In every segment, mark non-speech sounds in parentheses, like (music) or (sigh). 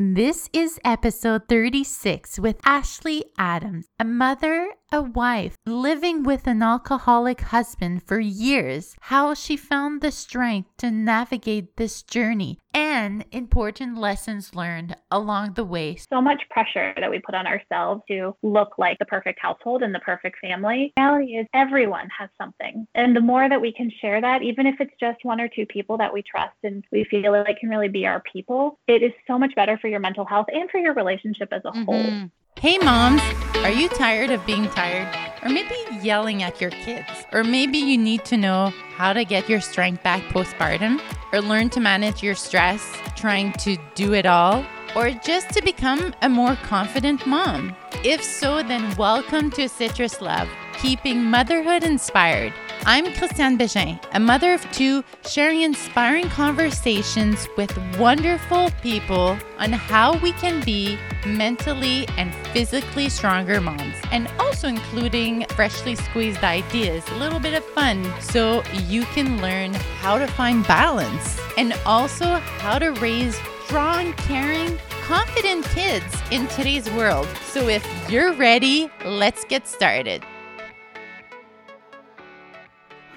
This is episode 36 with Ashley Adams, a mother, a wife, living with an alcoholic husband for years, how she found the strength to navigate this journey, and important lessons learned along the way. So much pressure that we put on ourselves to look like the perfect household and the perfect family. The reality is, everyone has something. And the more that we can share that, even if it's just one or two people that we trust and we feel like can really be our people, it is so much better for your mental health and for your relationship as a mm-hmm. whole. Hey, moms, are you tired of being tired? Or maybe yelling at your kids? Or maybe you need to know how to get your strength back postpartum? Or learn to manage your stress trying to do it all? Or just to become a more confident mom? If so, then welcome to Citrus Love, keeping motherhood inspired. I'm Christiane Bégin, a mother of two, sharing inspiring conversations with wonderful people on how we can be mentally and physically stronger moms, and also including freshly squeezed ideas, a little bit of fun, so you can learn how to find balance and also how to raise strong, caring, confident kids in today's world. So if you're ready, let's get started.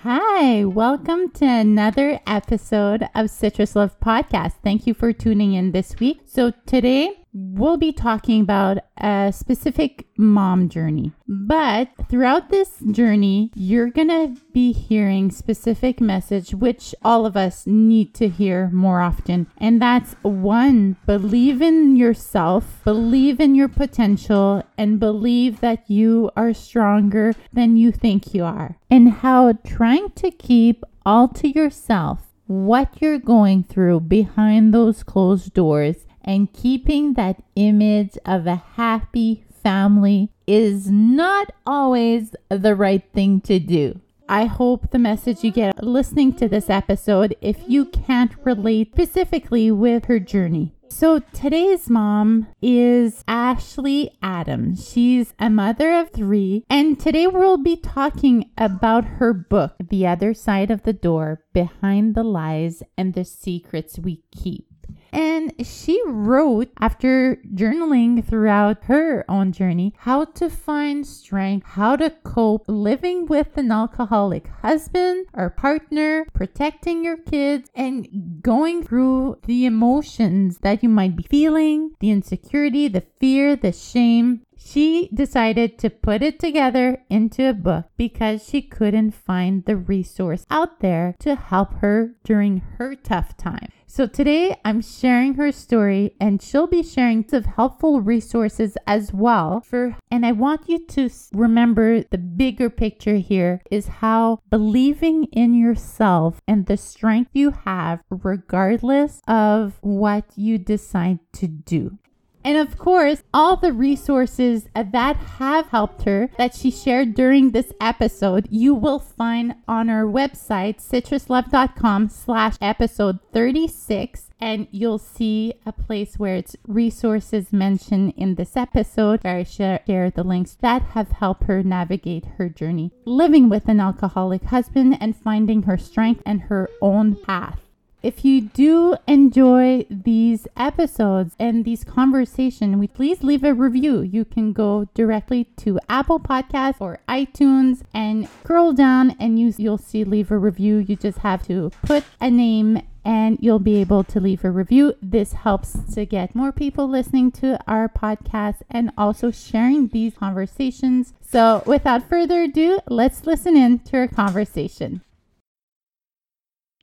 Hi, welcome to another episode of Citrus Love Podcast. Thank you for tuning in this week. So, today we'll be talking about a specific mom journey. But throughout this journey, you're going to be hearing specific message which all of us need to hear more often. And that's one, believe in yourself, believe in your potential and believe that you are stronger than you think you are. And how trying to keep all to yourself what you're going through behind those closed doors and keeping that image of a happy family is not always the right thing to do. I hope the message you get listening to this episode, if you can't relate specifically with her journey. So today's mom is Ashley Adams. She's a mother of three, and today we'll be talking about her book, The Other Side of the Door Behind the Lies and the Secrets We Keep. And she wrote, after journaling throughout her own journey, how to find strength, how to cope living with an alcoholic husband or partner, protecting your kids, and going through the emotions that you might be feeling the insecurity, the fear, the shame, she decided to put it together into a book because she couldn't find the resource out there to help her during her tough time. So today I'm sharing her story and she'll be sharing some helpful resources as well for and I want you to remember the bigger picture here is how believing in yourself and the strength you have regardless of what you decide to do. And of course, all the resources that have helped her that she shared during this episode, you will find on our website, citruslove.com slash episode 36. And you'll see a place where it's resources mentioned in this episode where I share, share the links that have helped her navigate her journey living with an alcoholic husband and finding her strength and her own path. If you do enjoy these episodes and these conversations, we please leave a review. You can go directly to Apple Podcasts or iTunes and scroll down and you, you'll see leave a review. You just have to put a name and you'll be able to leave a review. This helps to get more people listening to our podcast and also sharing these conversations. So, without further ado, let's listen in to our conversation.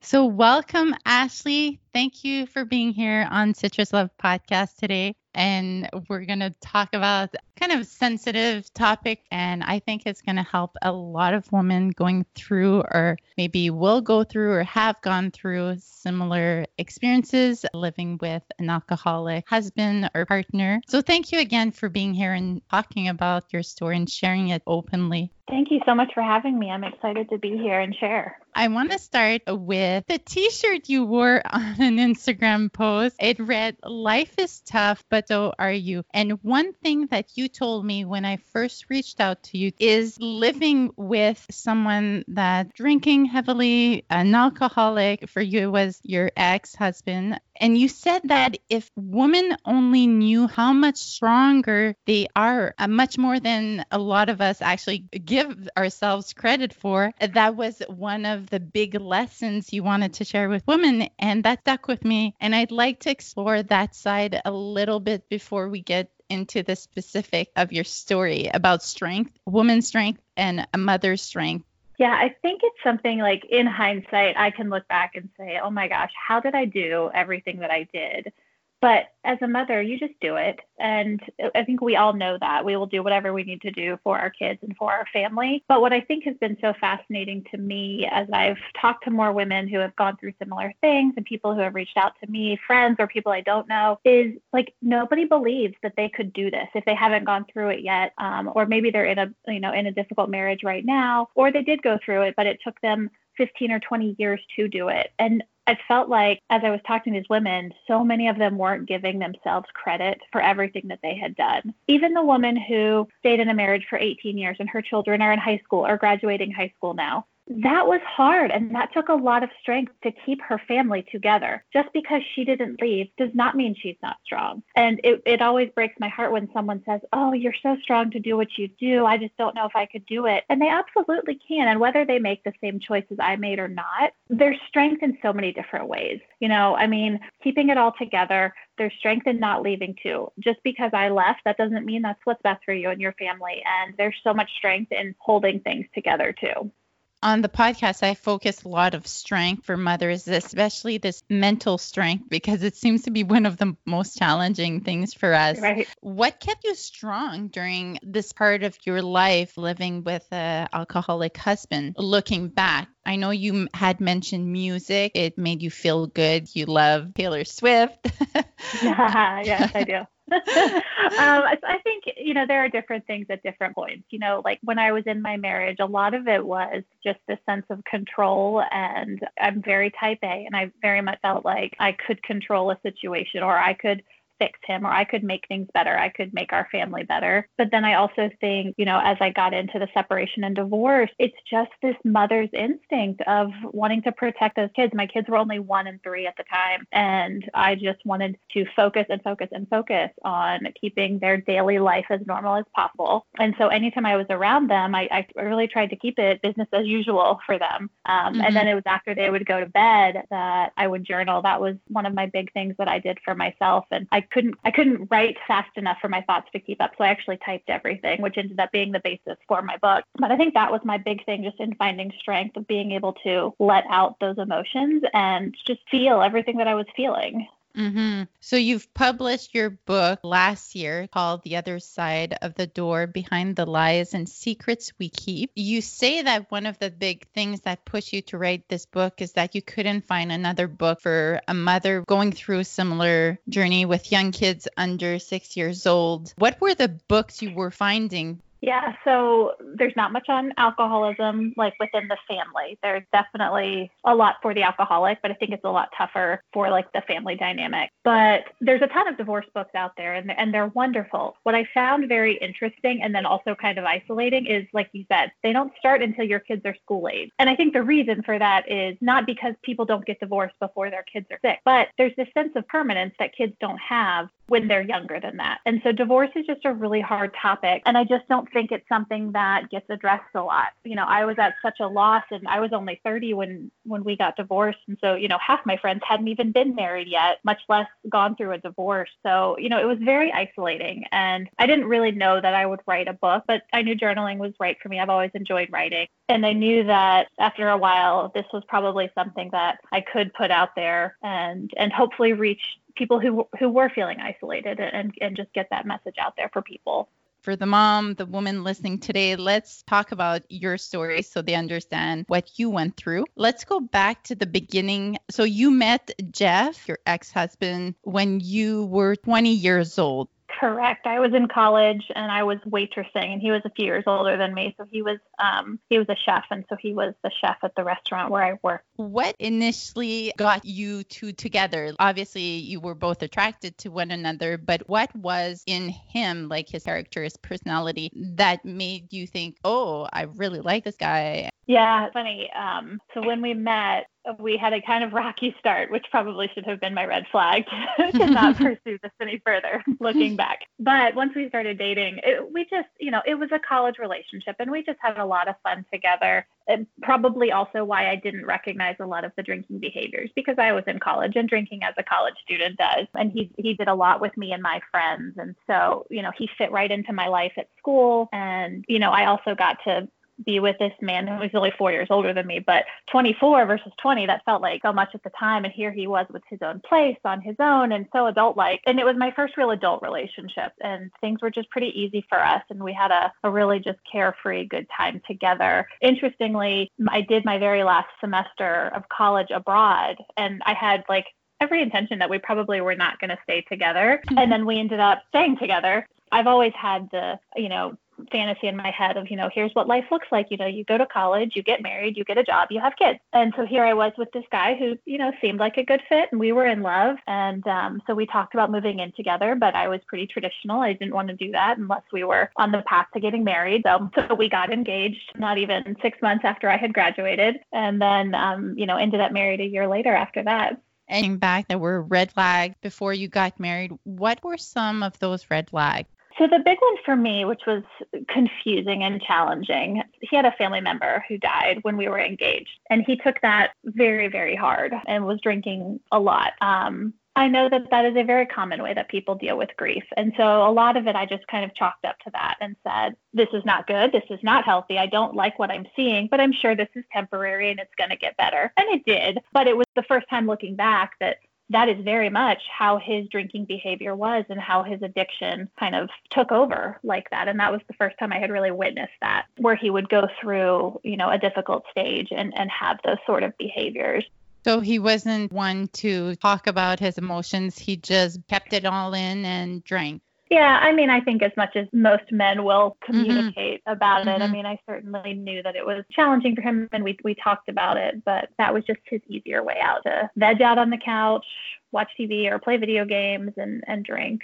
So, welcome, Ashley. Thank you for being here on Citrus Love Podcast today and we're going to talk about kind of sensitive topic and I think it's going to help a lot of women going through or maybe will go through or have gone through similar experiences living with an alcoholic husband or partner. So thank you again for being here and talking about your story and sharing it openly. Thank you so much for having me. I'm excited to be here and share. I want to start with the t shirt you wore (laughs) on an Instagram post. It read, Life is tough, but so are you. And one thing that you told me when I first reached out to you is living with someone that drinking heavily, an alcoholic for you was your ex husband. And you said that if women only knew how much stronger they are, uh, much more than a lot of us actually give ourselves credit for, that was one of the big lessons you wanted to share with women. And that stuck with me. And I'd like to explore that side a little bit before we get into the specific of your story about strength, woman's strength, and a mother's strength. Yeah, I think it's something like in hindsight, I can look back and say, oh my gosh, how did I do everything that I did? But as a mother, you just do it. And I think we all know that. We will do whatever we need to do for our kids and for our family. But what I think has been so fascinating to me as I've talked to more women who have gone through similar things and people who have reached out to me, friends or people I don't know, is like nobody believes that they could do this if they haven't gone through it yet. Um, or maybe they're in a, you know, in a difficult marriage right now, or they did go through it, but it took them 15 or 20 years to do it. And I felt like as I was talking to these women, so many of them weren't giving themselves credit for everything that they had done. Even the woman who stayed in a marriage for 18 years and her children are in high school or graduating high school now, that was hard and that took a lot of strength to keep her family together. Just because she didn't leave does not mean she's not strong. And it, it always breaks my heart when someone says, Oh, you're so strong to do what you do. I just don't know if I could do it. And they absolutely can. And whether they make the same choices I made or not, there's strength in so many different ways. You know, I mean, keeping it all together, there's strength in not leaving too. Just because I left, that doesn't mean that's what's best for you and your family. And there's so much strength in holding things together too on the podcast, I focus a lot of strength for mothers, especially this mental strength, because it seems to be one of the most challenging things for us. Right. What kept you strong during this part of your life living with an alcoholic husband? Looking back, I know you had mentioned music. It made you feel good. You love Taylor Swift. yeah, (laughs) (laughs) yes, I do. Um, I think, you know, there are different things at different points. You know, like when I was in my marriage, a lot of it was just this sense of control. And I'm very type A, and I very much felt like I could control a situation or I could fix him or I could make things better. I could make our family better. But then I also think, you know, as I got into the separation and divorce, it's just this mother's instinct of wanting to protect those kids. My kids were only one and three at the time. And I just wanted to focus and focus and focus on keeping their daily life as normal as possible. And so anytime I was around them, I, I really tried to keep it business as usual for them. Um, mm-hmm. And then it was after they would go to bed that I would journal. That was one of my big things that I did for myself. And I couldn't I couldn't write fast enough for my thoughts to keep up. So I actually typed everything, which ended up being the basis for my book. But I think that was my big thing just in finding strength of being able to let out those emotions and just feel everything that I was feeling. Mm-hmm. So you've published your book last year called The Other Side of the Door Behind the Lies and Secrets We Keep. You say that one of the big things that pushed you to write this book is that you couldn't find another book for a mother going through a similar journey with young kids under six years old. What were the books you were finding yeah, so there's not much on alcoholism like within the family. There's definitely a lot for the alcoholic, but I think it's a lot tougher for like the family dynamic. But there's a ton of divorce books out there and and they're wonderful. What I found very interesting and then also kind of isolating is like you said, they don't start until your kids are school age. And I think the reason for that is not because people don't get divorced before their kids are sick, but there's this sense of permanence that kids don't have when they're younger than that. And so divorce is just a really hard topic. And I just don't think it's something that gets addressed a lot. You know, I was at such a loss and I was only 30 when when we got divorced. And so, you know, half my friends hadn't even been married yet, much less gone through a divorce. So, you know, it was very isolating. And I didn't really know that I would write a book, but I knew journaling was right for me. I've always enjoyed writing. And I knew that after a while this was probably something that I could put out there and and hopefully reach people who who were feeling isolated and and just get that message out there for people for the mom, the woman listening today, let's talk about your story so they understand what you went through. Let's go back to the beginning. So, you met Jeff, your ex husband, when you were 20 years old. Correct. I was in college and I was waitressing, and he was a few years older than me. So he was um, he was a chef, and so he was the chef at the restaurant where I worked. What initially got you two together? Obviously, you were both attracted to one another, but what was in him, like his character, his personality, that made you think, oh, I really like this guy? Yeah, funny. Um, so when we met, we had a kind of rocky start, which probably should have been my red flag (laughs) to not (laughs) pursue this any further looking back. But once we started dating, it, we just, you know, it was a college relationship and we just had a lot of fun together. Probably also why I didn't recognize a lot of the drinking behaviors because I was in college and drinking as a college student does. And he, he did a lot with me and my friends. And so, you know, he fit right into my life at school. And, you know, I also got to be with this man who was only four years older than me, but 24 versus 20, that felt like so much at the time. And here he was with his own place on his own and so adult like. And it was my first real adult relationship. And things were just pretty easy for us. And we had a, a really just carefree, good time together. Interestingly, I did my very last semester of college abroad. And I had like every intention that we probably were not going to stay together. Mm-hmm. And then we ended up staying together. I've always had the, you know, fantasy in my head of, you know, here's what life looks like. You know, you go to college, you get married, you get a job, you have kids. And so here I was with this guy who, you know, seemed like a good fit and we were in love. And um, so we talked about moving in together, but I was pretty traditional. I didn't want to do that unless we were on the path to getting married. So, so we got engaged not even six months after I had graduated and then, um, you know, ended up married a year later after that and back that were red flags before you got married. What were some of those red flags? So the big one for me, which was confusing and challenging, he had a family member who died when we were engaged, and he took that very, very hard and was drinking a lot. Um, I know that that is a very common way that people deal with grief. And so a lot of it I just kind of chalked up to that and said, this is not good. This is not healthy. I don't like what I'm seeing, but I'm sure this is temporary and it's going to get better. And it did. But it was the first time looking back that that is very much how his drinking behavior was and how his addiction kind of took over like that. And that was the first time i had really witnessed that where he would go through you know a difficult stage and and have those sort of behaviors. So he wasn't one to talk about his emotions. He just kept it all in and drank yeah, I mean, I think as much as most men will mm-hmm. communicate mm-hmm. about it. Mm-hmm. I mean, I certainly knew that it was challenging for him, and we we talked about it. But that was just his easier way out to veg out on the couch, watch TV, or play video games and and drink.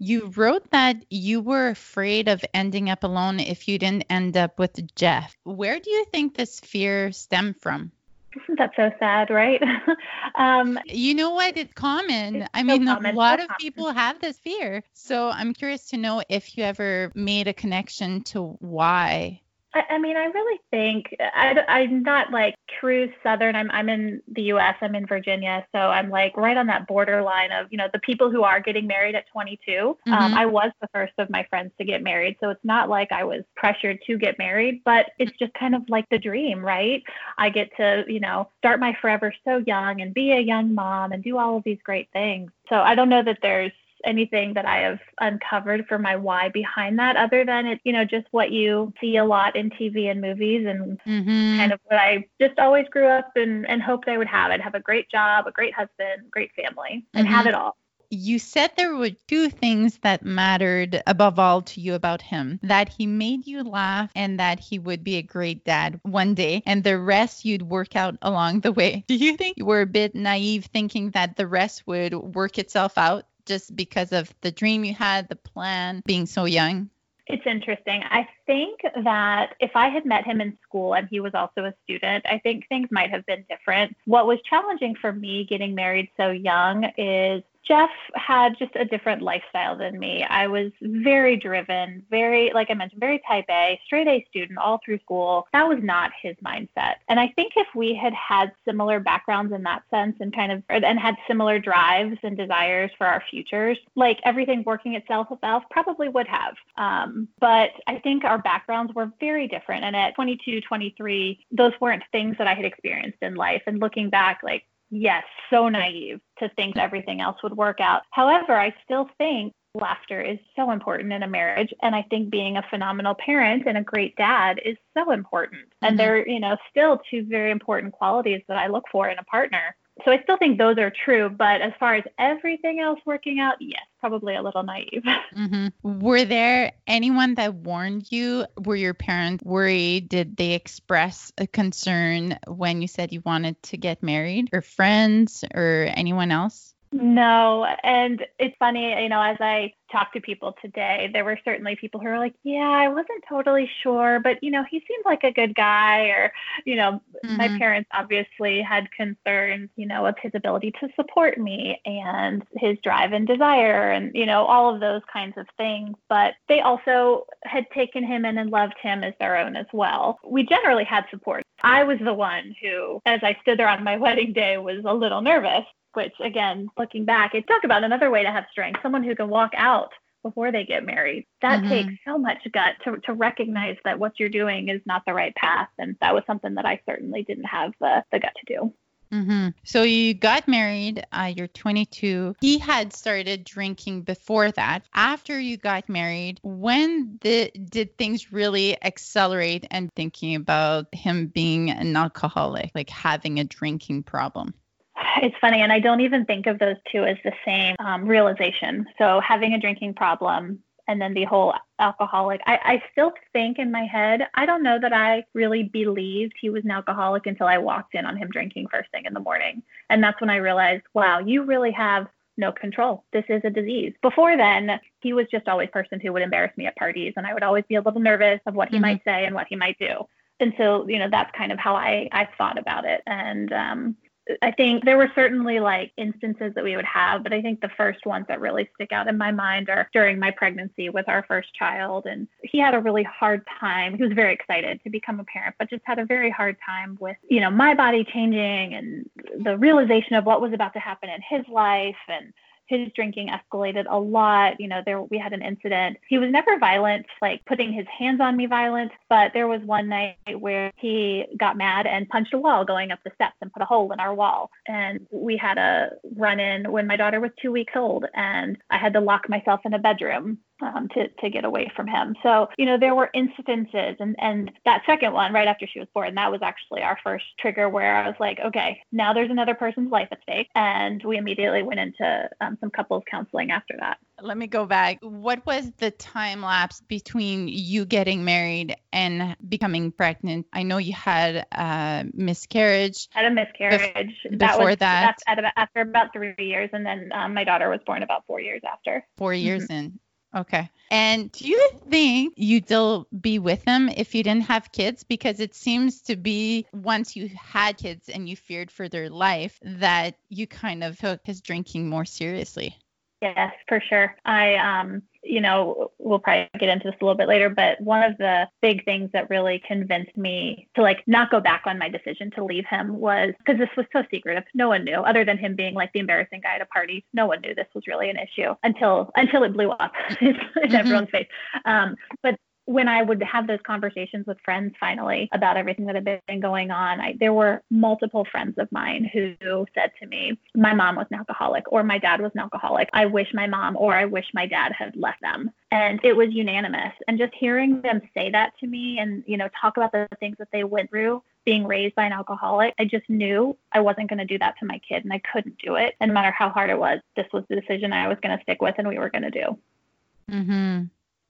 You wrote that you were afraid of ending up alone if you didn't end up with Jeff. Where do you think this fear stemmed from? Isn't that so sad, right? (laughs) um, you know what? It's common. It's I mean, common. a lot so of common. people have this fear. So I'm curious to know if you ever made a connection to why. I, I mean, I really think I, am not like true Southern. I'm I'm in the U.S. I'm in Virginia, so I'm like right on that borderline of you know the people who are getting married at 22. Um, mm-hmm. Um, I was the first of my friends to get married, so it's not like I was pressured to get married, but it's just kind of like the dream, right? I get to you know start my forever so young and be a young mom and do all of these great things. So I don't know that there's anything that I have uncovered for my why behind that, other than it, you know, just what you see a lot in TV and movies and mm-hmm. kind of what I just always grew up and, and hoped I would have. I'd have a great job, a great husband, great family, and mm-hmm. have it all. You said there were two things that mattered above all to you about him that he made you laugh and that he would be a great dad one day, and the rest you'd work out along the way. Do you think you were a bit naive thinking that the rest would work itself out? Just because of the dream you had, the plan, being so young? It's interesting. I think that if I had met him in school and he was also a student, I think things might have been different. What was challenging for me getting married so young is Jeff had just a different lifestyle than me. I was very driven, very, like I mentioned, very type A, straight A student all through school. That was not his mindset. And I think if we had had similar backgrounds in that sense and kind of, and had similar drives and desires for our futures, like everything working itself out, probably would have. Um, but I think our backgrounds were very different. And at 22, 23, those weren't things that I had experienced in life. And looking back, like, yes, so naive to think everything else would work out. However, I still think laughter is so important in a marriage and i think being a phenomenal parent and a great dad is so important mm-hmm. and they're you know still two very important qualities that i look for in a partner So I still think those are true. But as far as everything else working out, yes, probably a little naive. (laughs) Mm-hmm. Were there anyone that warned you? Were your parents worried? Did they express a concern when you said you wanted to get married, or friends, or anyone else? No, and it's funny, you know, as I talk to people today, there were certainly people who were like, "Yeah, I wasn't totally sure, but you know, he seemed like a good guy." Or, you know, mm-hmm. my parents obviously had concerns, you know, of his ability to support me and his drive and desire, and you know, all of those kinds of things. But they also had taken him in and loved him as their own as well. We generally had support. I was the one who, as I stood there on my wedding day, was a little nervous which again, looking back, it talk about another way to have strength, someone who can walk out before they get married. That mm-hmm. takes so much gut to, to recognize that what you're doing is not the right path. And that was something that I certainly didn't have the, the gut to do. Mm-hmm. So you got married, uh, you're 22. He had started drinking before that. After you got married, when the, did things really accelerate and thinking about him being an alcoholic, like having a drinking problem? it's funny, and I don't even think of those two as the same um, realization. So having a drinking problem and then the whole alcoholic. I, I still think in my head, I don't know that I really believed he was an alcoholic until I walked in on him drinking first thing in the morning. And that's when I realized, wow, you really have no control. This is a disease. Before then, he was just always a person who would embarrass me at parties, and I would always be a little nervous of what he mm-hmm. might say and what he might do. And so, you know, that's kind of how I, I thought about it. And um, I think there were certainly like instances that we would have, but I think the first ones that really stick out in my mind are during my pregnancy with our first child. And he had a really hard time. He was very excited to become a parent, but just had a very hard time with, you know, my body changing and the realization of what was about to happen in his life and his drinking escalated a lot. You know, there we had an incident. He was never violent, like putting his hands on me violent, but there was one night where he got mad and punched a wall going up the steps and put a hole in our wall. And we had a run in when my daughter was two weeks old and I had to lock myself in a bedroom um, to, to get away from him. So, you know, there were instances and, and that second one right after she was born, that was actually our first trigger where I was like, okay, now there's another person's life at stake. And we immediately went into um, some couples counseling after that. Let me go back. What was the time lapse between you getting married and becoming pregnant? I know you had a miscarriage. Had a miscarriage. Bef- that before was, that. After about three years. And then um, my daughter was born about four years after. 4 years mm-hmm. in. Okay. And do you think you'd still be with them if you didn't have kids? Because it seems to be once you had kids and you feared for their life that you kind of took his drinking more seriously. Yes, for sure. I, um, you know, we'll probably get into this a little bit later, but one of the big things that really convinced me to like not go back on my decision to leave him was because this was so secretive. No one knew, other than him being like the embarrassing guy at a party. No one knew this was really an issue until until it blew up (laughs) in mm-hmm. everyone's face. Um, but when I would have those conversations with friends finally about everything that had been going on, I, there were multiple friends of mine who said to me, My mom was an alcoholic or my dad was an alcoholic. I wish my mom or I wish my dad had left them. And it was unanimous. And just hearing them say that to me and, you know, talk about the things that they went through being raised by an alcoholic, I just knew I wasn't going to do that to my kid and I couldn't do it. And no matter how hard it was, this was the decision I was going to stick with and we were going to do. Mm-hmm.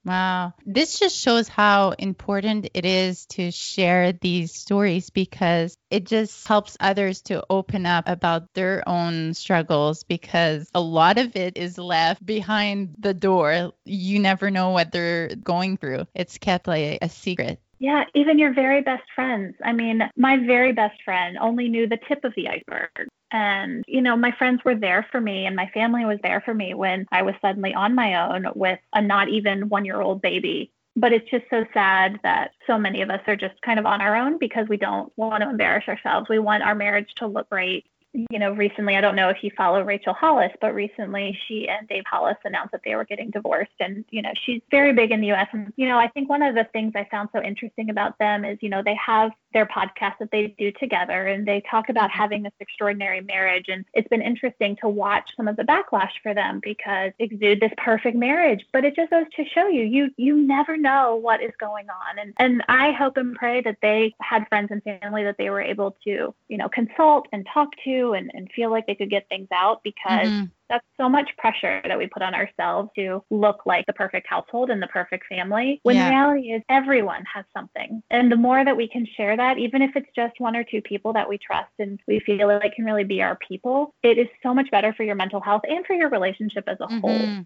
Wow. This just shows how important it is to share these stories because it just helps others to open up about their own struggles because a lot of it is left behind the door. You never know what they're going through. It's kept like a secret. Yeah, even your very best friends. I mean, my very best friend only knew the tip of the iceberg. And, you know, my friends were there for me and my family was there for me when I was suddenly on my own with a not even one year old baby. But it's just so sad that so many of us are just kind of on our own because we don't want to embarrass ourselves. We want our marriage to look great you know, recently, I don't know if you follow Rachel Hollis, but recently she and Dave Hollis announced that they were getting divorced. And, you know, she's very big in the US. And, you know, I think one of the things I found so interesting about them is, you know, they have their podcast that they do together and they talk about having this extraordinary marriage and it's been interesting to watch some of the backlash for them because exude this perfect marriage but it just goes to show you you you never know what is going on and and I hope and pray that they had friends and family that they were able to you know consult and talk to and, and feel like they could get things out because mm-hmm that's so much pressure that we put on ourselves to look like the perfect household and the perfect family when yeah. reality is everyone has something and the more that we can share that even if it's just one or two people that we trust and we feel like can really be our people it is so much better for your mental health and for your relationship as a mm-hmm. whole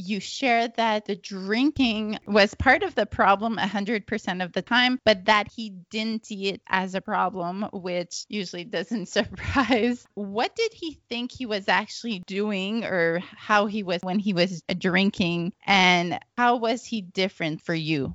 you shared that the drinking was part of the problem 100% of the time, but that he didn't see it as a problem, which usually doesn't (laughs) surprise. What did he think he was actually doing or how he was when he was drinking? And how was he different for you?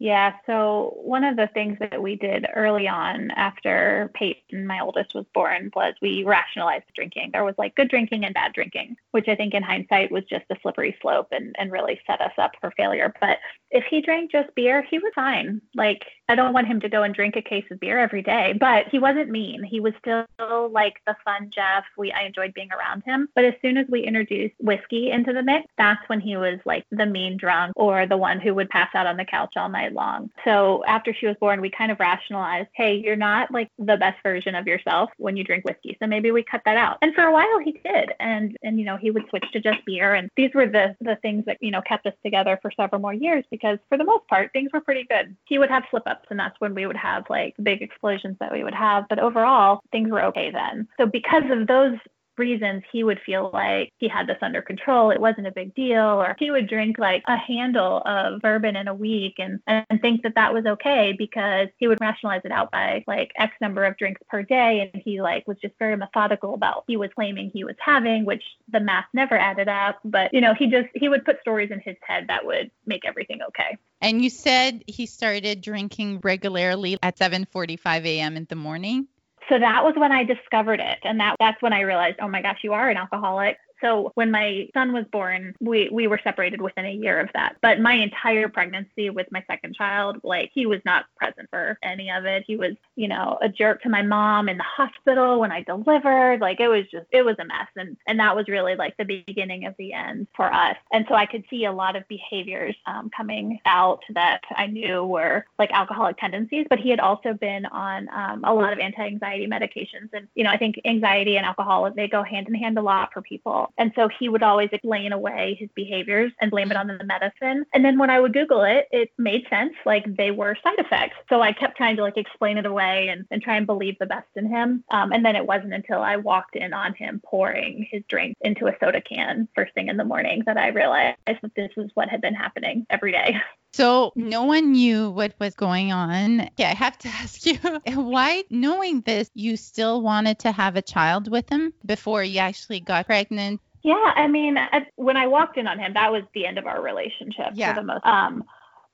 Yeah, so one of the things that we did early on after Peyton, my oldest, was born was we rationalized drinking. There was like good drinking and bad drinking, which I think in hindsight was just a slippery slope and, and really set us up for failure. But if he drank just beer, he was fine. Like, I don't want him to go and drink a case of beer every day, but he wasn't mean. He was still like the fun Jeff. We I enjoyed being around him. But as soon as we introduced whiskey into the mix, that's when he was like the mean drunk or the one who would pass out on the couch all night long. So after she was born, we kind of rationalized, hey, you're not like the best version of yourself when you drink whiskey. So maybe we cut that out. And for a while he did. And and you know, he would switch to just beer. And these were the the things that, you know, kept us together for several more years because for the most part things were pretty good. He would have slip ups and that's when we would have like big explosions that we would have. But overall things were okay then. So because of those reasons he would feel like he had this under control. It wasn't a big deal. Or he would drink like a handle of bourbon in a week and, and think that that was okay because he would rationalize it out by like X number of drinks per day. And he like was just very methodical about he was claiming he was having, which the math never added up. But, you know, he just, he would put stories in his head that would make everything okay. And you said he started drinking regularly at 7:45 a.m. in the morning? So that was when I discovered it. And that, that's when I realized, oh my gosh, you are an alcoholic. So when my son was born, we we were separated within a year of that. But my entire pregnancy with my second child, like he was not present for any of it. He was, you know, a jerk to my mom in the hospital when I delivered. Like it was just it was a mess. And and that was really like the beginning of the end for us. And so I could see a lot of behaviors um, coming out that I knew were like alcoholic tendencies. But he had also been on um, a lot of anti-anxiety medications. And you know, I think anxiety and alcohol they go hand in hand a lot for people. And so he would always explain away his behaviors and blame it on the medicine. And then when I would Google it, it made sense. Like they were side effects. So I kept trying to like explain it away and, and try and believe the best in him. Um, and then it wasn't until I walked in on him pouring his drink into a soda can first thing in the morning that I realized that this was what had been happening every day. (laughs) So no one knew what was going on. Yeah, I have to (laughs) ask you, why, knowing this, you still wanted to have a child with him before you actually got pregnant? Yeah, I mean, when I walked in on him, that was the end of our relationship yeah. for the most. Um,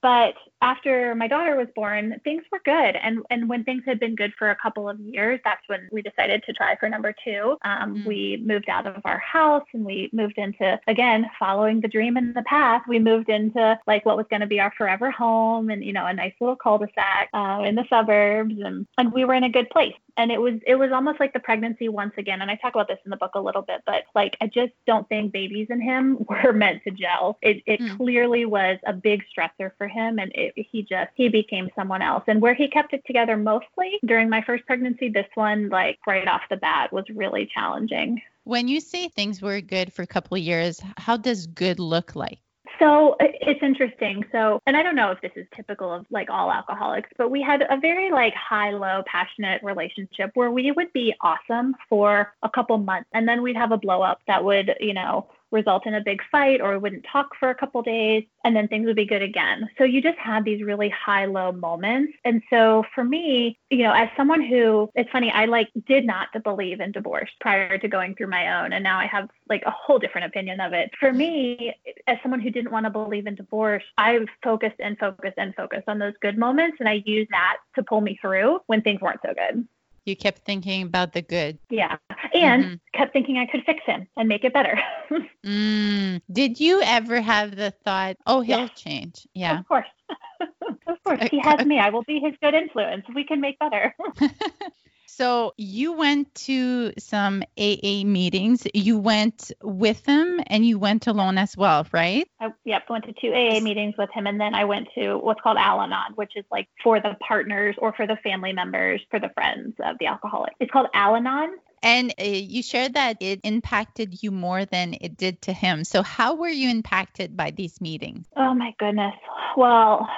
but after my daughter was born, things were good. And and when things had been good for a couple of years, that's when we decided to try for number two. Um, mm-hmm. We moved out of our house and we moved into again following the dream and the path. We moved into like what was going to be our forever home and you know a nice little cul-de-sac uh, in the suburbs, and and we were in a good place and it was it was almost like the pregnancy once again and i talk about this in the book a little bit but like i just don't think babies and him (laughs) were meant to gel it, it mm. clearly was a big stressor for him and it, he just he became someone else. And where he kept it together mostly during my first pregnancy this one like right off the bat was really challenging. When you say things were good for a couple of years how does good look like? So it's interesting. So, and I don't know if this is typical of like all alcoholics, but we had a very like high low passionate relationship where we would be awesome for a couple months and then we'd have a blow up that would, you know, result in a big fight or wouldn't talk for a couple days and then things would be good again. So you just had these really high low moments. And so for me, you know, as someone who it's funny, I like did not believe in divorce prior to going through my own and now I have like a whole different opinion of it. For me, as someone who didn't want to believe in divorce, I focused and focused and focused on those good moments and I used that to pull me through when things weren't so good. You kept thinking about the good. Yeah. And mm-hmm. kept thinking I could fix him and make it better. (laughs) mm. Did you ever have the thought, oh, he'll change? Yeah. Of course. (laughs) of course, he has me. I will be his good influence. We can make better. (laughs) So you went to some AA meetings. You went with him and you went alone as well, right? I, yep, went to two AA meetings with him, and then I went to what's called Al-Anon, which is like for the partners or for the family members, for the friends of the alcoholic. It's called Al-Anon. And uh, you shared that it impacted you more than it did to him. So how were you impacted by these meetings? Oh my goodness. Well,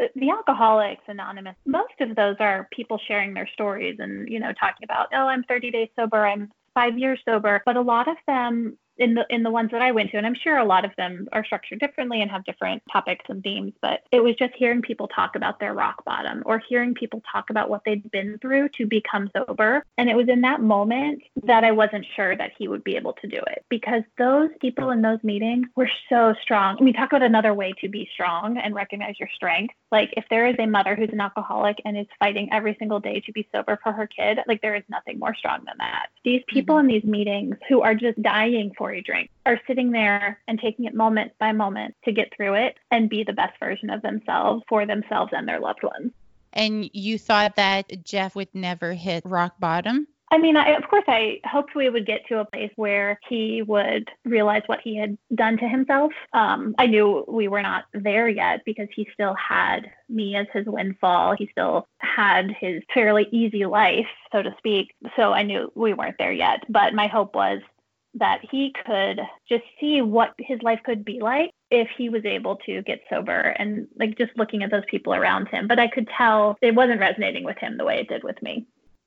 Uh, the Alcoholics Anonymous, most of those are people sharing their stories and, you know, talking about, oh, I'm 30 days sober, I'm five years sober. But a lot of them in the in the ones that I went to, and I'm sure a lot of them are structured differently and have different topics and themes, but it was just hearing people talk about their rock bottom or hearing people talk about what they'd been through to become sober. And it was in that moment that I wasn't sure that he would be able to do it because those people in those meetings were so strong. And we talk about another way to be strong and recognize your strength. Like if there is a mother who's an alcoholic and is fighting every single day to be sober for her kid, like there is nothing more strong than that. These people mm-hmm. in these meetings who are just dying for drink are sitting there and taking it moment by moment to get through it and be the best version of themselves for themselves and their loved ones. And you thought that Jeff would never hit rock bottom? I mean, I, of course, I hoped we would get to a place where he would realize what he had done to himself. Um, I knew we were not there yet because he still had me as his windfall. He still had his fairly easy life, so to speak. So I knew we weren't there yet. But my hope was that he could just see what his life could be like if he was able to get sober and like just looking at those people around him. But I could tell it wasn't resonating with him the way it did with me.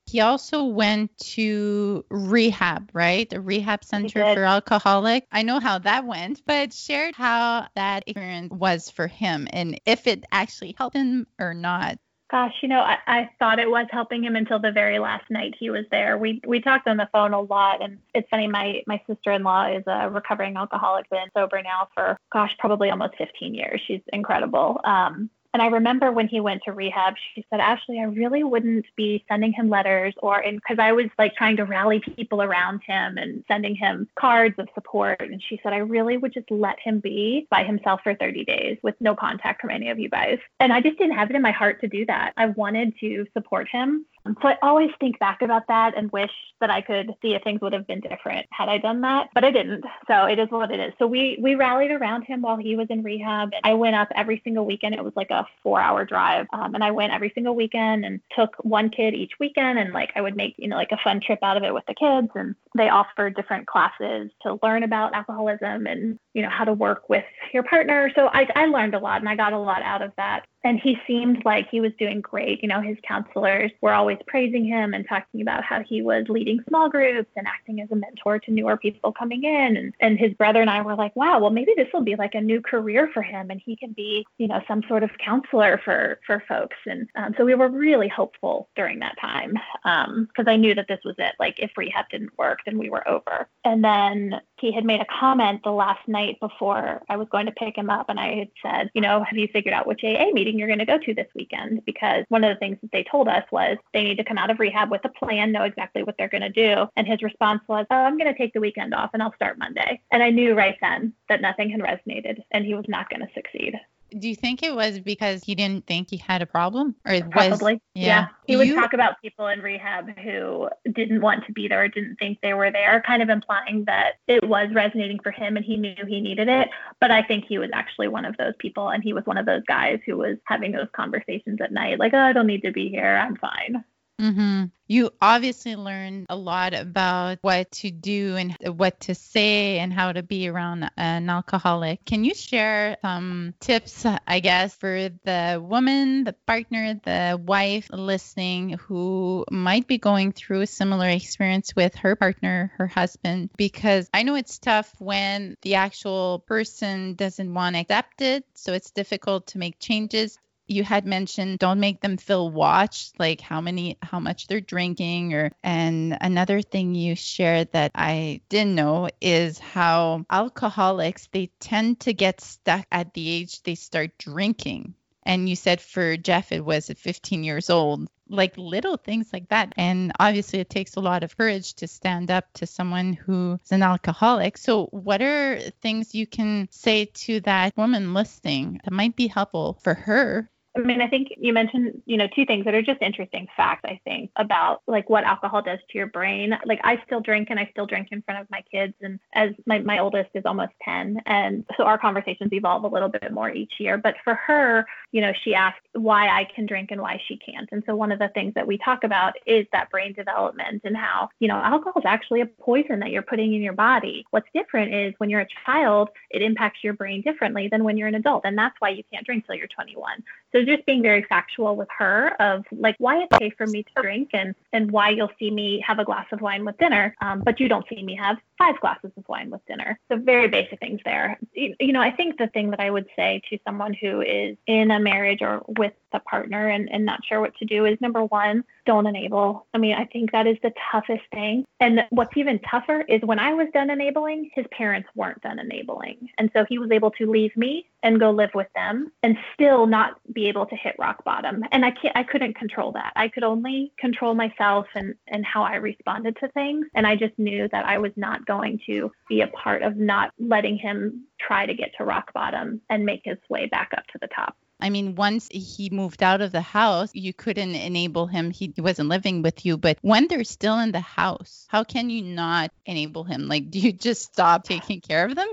He also went to rehab, right? The rehab center for alcoholic. I know how that went, but shared how that experience was for him and if it actually helped him or not. Gosh, you know, I, I thought it was helping him until the very last night he was there. We we talked on the phone a lot, and it's funny. My my sister in law is a recovering alcoholic, been sober now for gosh, probably almost 15 years. She's incredible. Um, and I remember when he went to rehab, she said, Ashley, I really wouldn't be sending him letters or in because I was like trying to rally people around him and sending him cards of support. And she said, I really would just let him be by himself for 30 days with no contact from any of you guys. And I just didn't have it in my heart to do that. I wanted to support him. So I always think back about that and wish that I could see if things would have been different had I done that, but I didn't. So it is what it is. So we we rallied around him while he was in rehab. I went up every single weekend. It was like a four hour drive, um, and I went every single weekend and took one kid each weekend, and like I would make you know like a fun trip out of it with the kids. And they offered different classes to learn about alcoholism and you know how to work with your partner. So I I learned a lot and I got a lot out of that and he seemed like he was doing great. You know, his counselors were always praising him and talking about how he was leading small groups and acting as a mentor to newer people coming in. And, and his brother and I were like, wow, well, maybe this will be like a new career for him and he can be, you know, some sort of counselor for, for folks. And um, so we were really hopeful during that time because um, I knew that this was it. Like if rehab didn't work, then we were over. And then he had made a comment the last night before I was going to pick him up. And I had said, you know, have you figured out which AA meeting you're going to go to this weekend because one of the things that they told us was they need to come out of rehab with a plan, know exactly what they're going to do. And his response was, Oh, I'm going to take the weekend off and I'll start Monday. And I knew right then that nothing had resonated and he was not going to succeed. Do you think it was because he didn't think he had a problem, or it probably? Was, yeah. yeah. He would talk about people in rehab who didn't want to be there, or didn't think they were there, kind of implying that it was resonating for him and he knew he needed it. But I think he was actually one of those people, and he was one of those guys who was having those conversations at night, like, "Oh, I don't need to be here. I'm fine." Mm-hmm. You obviously learned a lot about what to do and what to say and how to be around an alcoholic. Can you share some tips, I guess, for the woman, the partner, the wife listening who might be going through a similar experience with her partner, her husband? Because I know it's tough when the actual person doesn't want to accept it. So it's difficult to make changes you had mentioned don't make them feel watched like how many how much they're drinking or and another thing you shared that i didn't know is how alcoholics they tend to get stuck at the age they start drinking. And you said for jeff it was at 15 years old like little things like that. And obviously it takes a lot of courage to stand up to someone who's an alcoholic. So what are things you can say to that woman listening that might be helpful for her I mean, I think you mentioned, you know, two things that are just interesting facts, I think, about like what alcohol does to your brain. Like I still drink and I still drink in front of my kids. And as my, my oldest is almost 10. And so our conversations evolve a little bit more each year. But for her, you know, she asked why I can drink and why she can't. And so one of the things that we talk about is that brain development and how, you know, alcohol is actually a poison that you're putting in your body. What's different is when you're a child, it impacts your brain differently than when you're an adult. And that's why you can't drink till you're 21. So just being very factual with her of like why it's safe for me to drink and and why you'll see me have a glass of wine with dinner, um, but you don't see me have five glasses of wine with dinner. So very basic things there. You, you know, I think the thing that I would say to someone who is in a marriage or with a partner and, and not sure what to do is number one, don't enable. I mean, I think that is the toughest thing. And what's even tougher is when I was done enabling, his parents weren't done enabling. And so he was able to leave me and go live with them and still not be able to hit rock bottom. And I can't I couldn't control that. I could only control myself and and how I responded to things. And I just knew that I was not going to be a part of not letting him try to get to rock bottom and make his way back up to the top. I mean, once he moved out of the house, you couldn't enable him. He wasn't living with you. But when they're still in the house, how can you not enable him? Like, do you just stop taking care of them?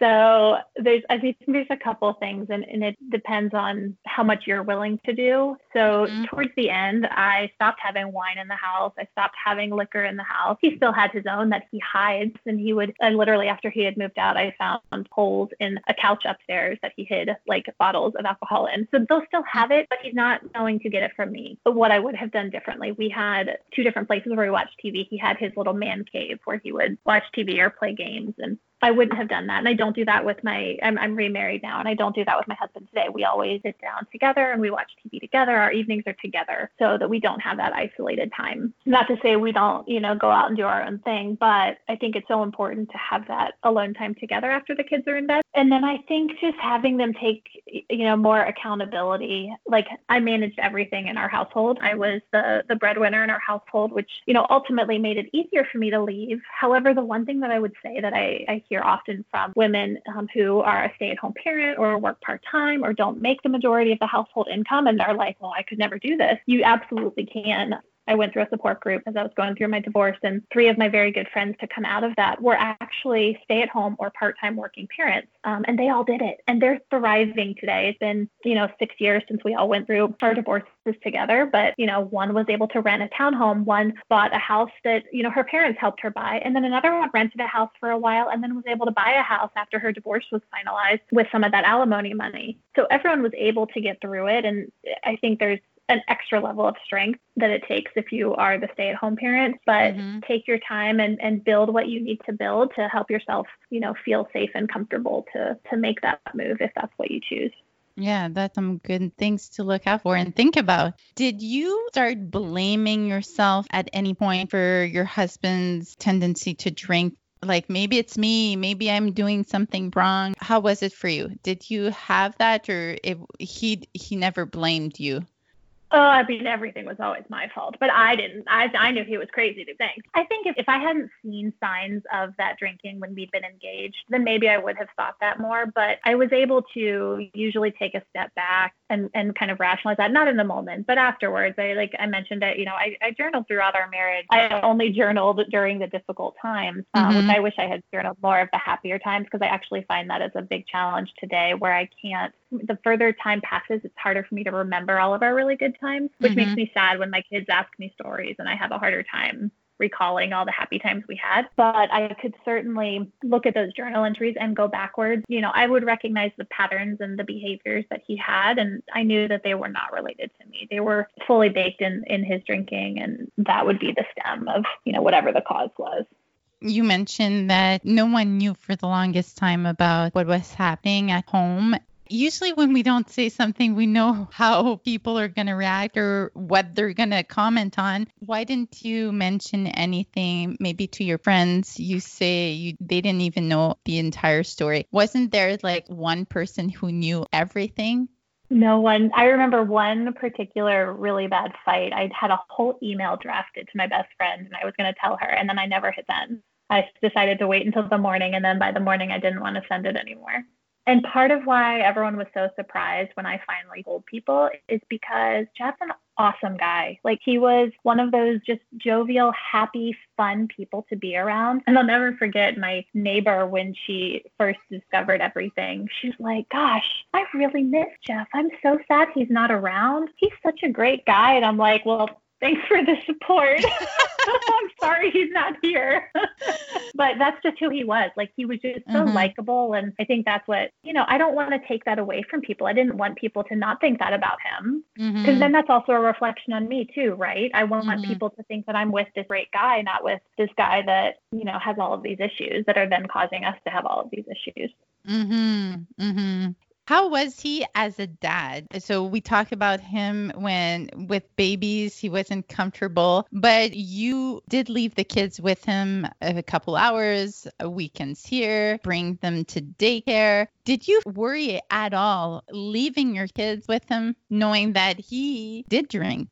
So there's, I think there's a couple things, and, and it depends on how much you're willing to do. So mm-hmm. towards the end, I stopped having wine in the house. I stopped having liquor in the house. He still had his own that he hides, and he would. And literally after he had moved out, I found holes in a couch upstairs that he hid like bottles of alcohol in. So they'll still have it, but he's not going to get it from me. But what I would have done differently, we had two different places where we watched TV. He had his little man cave where he would watch TV or play games, and I wouldn't have done that. And I don't do that with my, I'm, I'm remarried now and I don't do that with my husband today. We always sit down together and we watch TV together. Our evenings are together so that we don't have that isolated time. Not to say we don't, you know, go out and do our own thing, but I think it's so important to have that alone time together after the kids are in bed. And then I think just having them take, you know, more accountability. Like I managed everything in our household. I was the, the breadwinner in our household, which, you know, ultimately made it easier for me to leave. However, the one thing that I would say that I, I hear often from women um, who are a stay at home parent or work part time or don't make the majority of the household income and they're like, well, I could never do this. You absolutely can. I went through a support group as I was going through my divorce, and three of my very good friends to come out of that were actually stay at home or part time working parents. Um, and they all did it, and they're thriving today. It's been, you know, six years since we all went through our divorces together, but, you know, one was able to rent a townhome, one bought a house that, you know, her parents helped her buy, and then another one rented a house for a while and then was able to buy a house after her divorce was finalized with some of that alimony money. So everyone was able to get through it. And I think there's an extra level of strength that it takes if you are the stay at home parent but mm-hmm. take your time and, and build what you need to build to help yourself you know feel safe and comfortable to to make that move if that's what you choose yeah, that's some good things to look out for and think about. Did you start blaming yourself at any point for your husband's tendency to drink? Like maybe it's me, maybe I'm doing something wrong. How was it for you? Did you have that or it, he he never blamed you? Oh, I mean, everything was always my fault, but I didn't. I, I knew he was crazy to think. I think if, if I hadn't seen signs of that drinking when we'd been engaged, then maybe I would have thought that more. But I was able to usually take a step back and, and kind of rationalize that, not in the moment, but afterwards. I like I mentioned it, you know, I, I journaled throughout our marriage. I only journaled during the difficult times, uh, mm-hmm. which I wish I had journaled more of the happier times because I actually find that as a big challenge today where I can't the further time passes, it's harder for me to remember all of our really good times, which mm-hmm. makes me sad when my kids ask me stories and I have a harder time recalling all the happy times we had. But I could certainly look at those journal entries and go backwards. You know, I would recognize the patterns and the behaviors that he had, and I knew that they were not related to me. They were fully baked in in his drinking, and that would be the stem of you know whatever the cause was. You mentioned that no one knew for the longest time about what was happening at home usually when we don't say something, we know how people are going to react or what they're going to comment on. Why didn't you mention anything maybe to your friends? You say you they didn't even know the entire story. Wasn't there like one person who knew everything? No one. I remember one particular really bad fight. I had a whole email drafted to my best friend and I was going to tell her and then I never hit send. I decided to wait until the morning and then by the morning I didn't want to send it anymore. And part of why everyone was so surprised when I finally told people is because Jeff's an awesome guy. Like he was one of those just jovial, happy, fun people to be around. And I'll never forget my neighbor when she first discovered everything. She's like, Gosh, I really miss Jeff. I'm so sad he's not around. He's such a great guy. And I'm like, Well, thanks for the support. (laughs) I'm sorry he's not here. (laughs) but that's just who he was. Like he was just so mm-hmm. likable. And I think that's what, you know, I don't want to take that away from people. I didn't want people to not think that about him. Because mm-hmm. then that's also a reflection on me too, right? I want mm-hmm. people to think that I'm with this great guy, not with this guy that, you know, has all of these issues that are then causing us to have all of these issues. Mhm. Mhm. How was he as a dad? So we talk about him when with babies, he wasn't comfortable, but you did leave the kids with him a couple hours, weekends here, bring them to daycare. Did you worry at all leaving your kids with him, knowing that he did drink?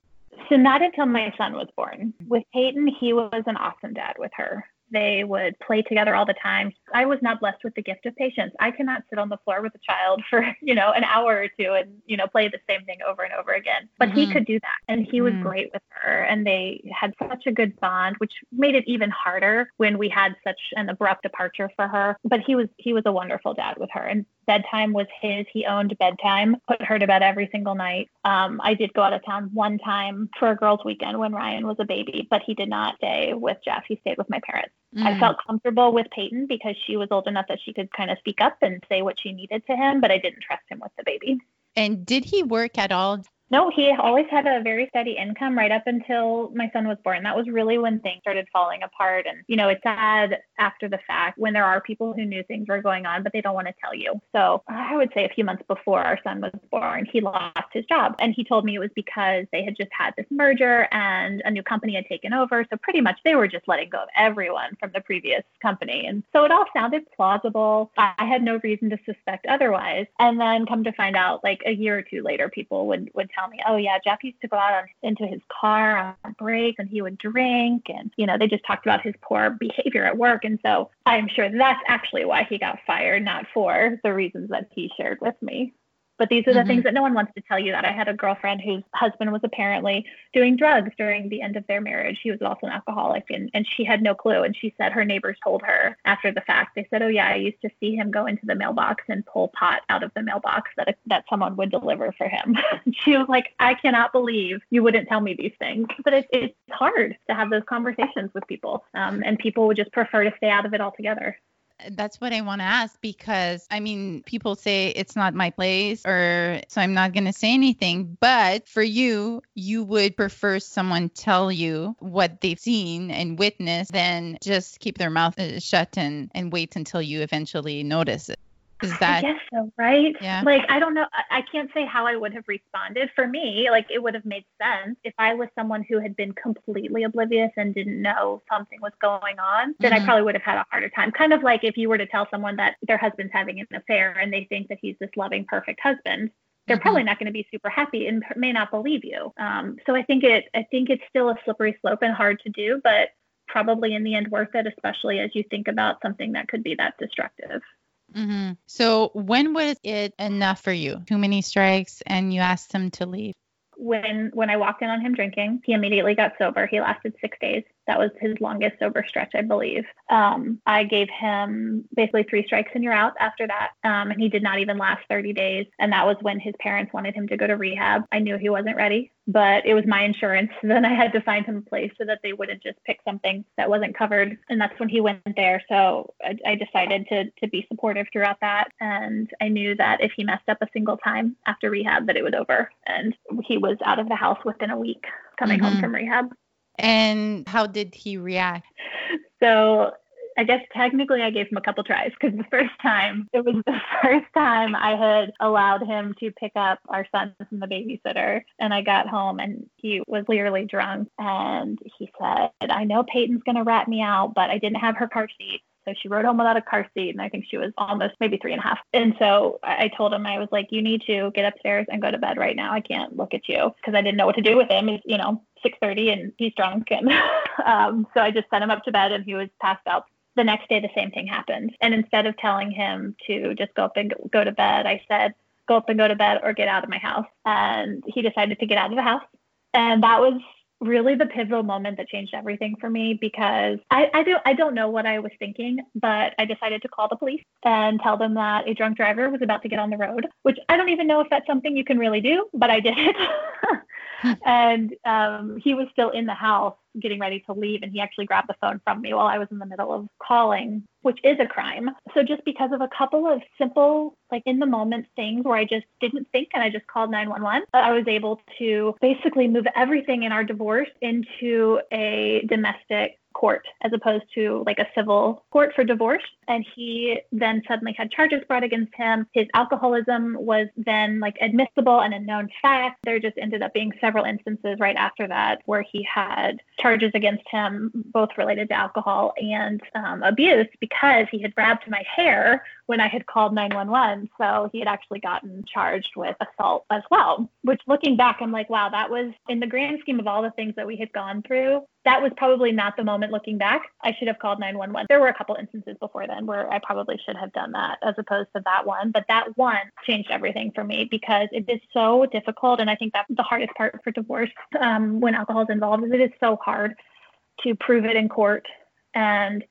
So, not until my son was born. With Peyton, he was an awesome dad with her. They would play together all the time. I was not blessed with the gift of patience. I cannot sit on the floor with a child for, (laughs) you know, an hour or two and, you know, play the same thing over and over again. But mm-hmm. he could do that. And he was mm-hmm. great with her. And they had such a good bond, which made it even harder when we had such an abrupt departure for her. But he was he was a wonderful dad with her. And bedtime was his. He owned bedtime, put her to bed every single night. Um, I did go out of town one time for a girls' weekend when Ryan was a baby, but he did not stay with Jeff. He stayed with my parents. Mm. I felt comfortable with Peyton because she was old enough that she could kind of speak up and say what she needed to him, but I didn't trust him with the baby. And did he work at all? No, he always had a very steady income right up until my son was born. That was really when things started falling apart. And, you know, it's sad after the fact when there are people who knew things were going on, but they don't want to tell you. So I would say a few months before our son was born, he lost his job. And he told me it was because they had just had this merger and a new company had taken over. So pretty much they were just letting go of everyone from the previous company. And so it all sounded plausible. I had no reason to suspect otherwise. And then come to find out, like a year or two later, people would, would tell me, oh, yeah, Jeff used to go out on, into his car on breaks and he would drink. And, you know, they just talked about his poor behavior at work. And so I'm sure that's actually why he got fired, not for the reasons that he shared with me. But these are the mm-hmm. things that no one wants to tell you that I had a girlfriend whose husband was apparently doing drugs during the end of their marriage. He was also an alcoholic and, and she had no clue. And she said her neighbors told her after the fact, they said, Oh yeah, I used to see him go into the mailbox and pull pot out of the mailbox that, that someone would deliver for him. (laughs) she was like, I cannot believe you wouldn't tell me these things. But it, it's hard to have those conversations with people. Um, and people would just prefer to stay out of it altogether that's what I want to ask because I mean, people say it's not my place or so I'm not going to say anything. But for you, you would prefer someone tell you what they've seen and witnessed than just keep their mouth uh, shut and, and wait until you eventually notice it. Is that? I guess so, right? Yeah. Like, I don't know. I can't say how I would have responded. For me, like, it would have made sense if I was someone who had been completely oblivious and didn't know something was going on, then mm-hmm. I probably would have had a harder time. Kind of like if you were to tell someone that their husband's having an affair and they think that he's this loving, perfect husband, they're mm-hmm. probably not going to be super happy and may not believe you. Um, so I think it, I think it's still a slippery slope and hard to do, but probably in the end worth it, especially as you think about something that could be that destructive. Mm-hmm. So when was it enough for you? Too many strikes, and you asked him to leave? When when I walked in on him drinking, he immediately got sober. He lasted six days. That was his longest sober stretch, I believe. Um, I gave him basically three strikes and you're out after that. Um, and he did not even last 30 days. And that was when his parents wanted him to go to rehab. I knew he wasn't ready, but it was my insurance. (laughs) Then I had to find him a place so that they wouldn't just pick something that wasn't covered. And that's when he went there. So I, I decided to, to be supportive throughout that. And I knew that if he messed up a single time after rehab, that it was over. And he was out of the house within a week coming mm-hmm. home from rehab. And how did he react? So I guess technically I gave him a couple tries because the first time, it was the (laughs) first time I had allowed him to pick up our son from the babysitter. And I got home and he was clearly drunk. And he said, I know Peyton's going to rat me out, but I didn't have her car seat. So she rode home without a car seat, and I think she was almost maybe three and a half. And so I told him, I was like, you need to get upstairs and go to bed right now. I can't look at you because I didn't know what to do with him. You know, 6:30 and he's drunk, and (laughs) um, so I just sent him up to bed, and he was passed out the next day, the same thing happened. And instead of telling him to just go up and go to bed, I said, go up and go to bed or get out of my house. And he decided to get out of the house. And that was really the pivotal moment that changed everything for me because I, I don't I don't know what I was thinking, but I decided to call the police and tell them that a drunk driver was about to get on the road, which I don't even know if that's something you can really do, but I did it. (laughs) (laughs) and um, he was still in the house getting ready to leave and he actually grabbed the phone from me while I was in the middle of calling, which is a crime. So just because of a couple of simple, like in the moment things where I just didn't think and I just called 911, I was able to basically move everything in our divorce into a domestic court as opposed to like a civil court for divorce. And he then suddenly had charges brought against him. His alcoholism was then like admissible and a known fact. There just ended up being several instances right after that where he had charges against him, both related to alcohol and um, abuse, because he had grabbed my hair when I had called 911. So he had actually gotten charged with assault as well, which looking back, I'm like, wow, that was in the grand scheme of all the things that we had gone through. That was probably not the moment looking back. I should have called 911. There were a couple instances before then where I probably should have done that as opposed to that one. But that one changed everything for me because it is so difficult. And I think that's the hardest part for divorce um, when alcohol is involved is it is so hard to prove it in court and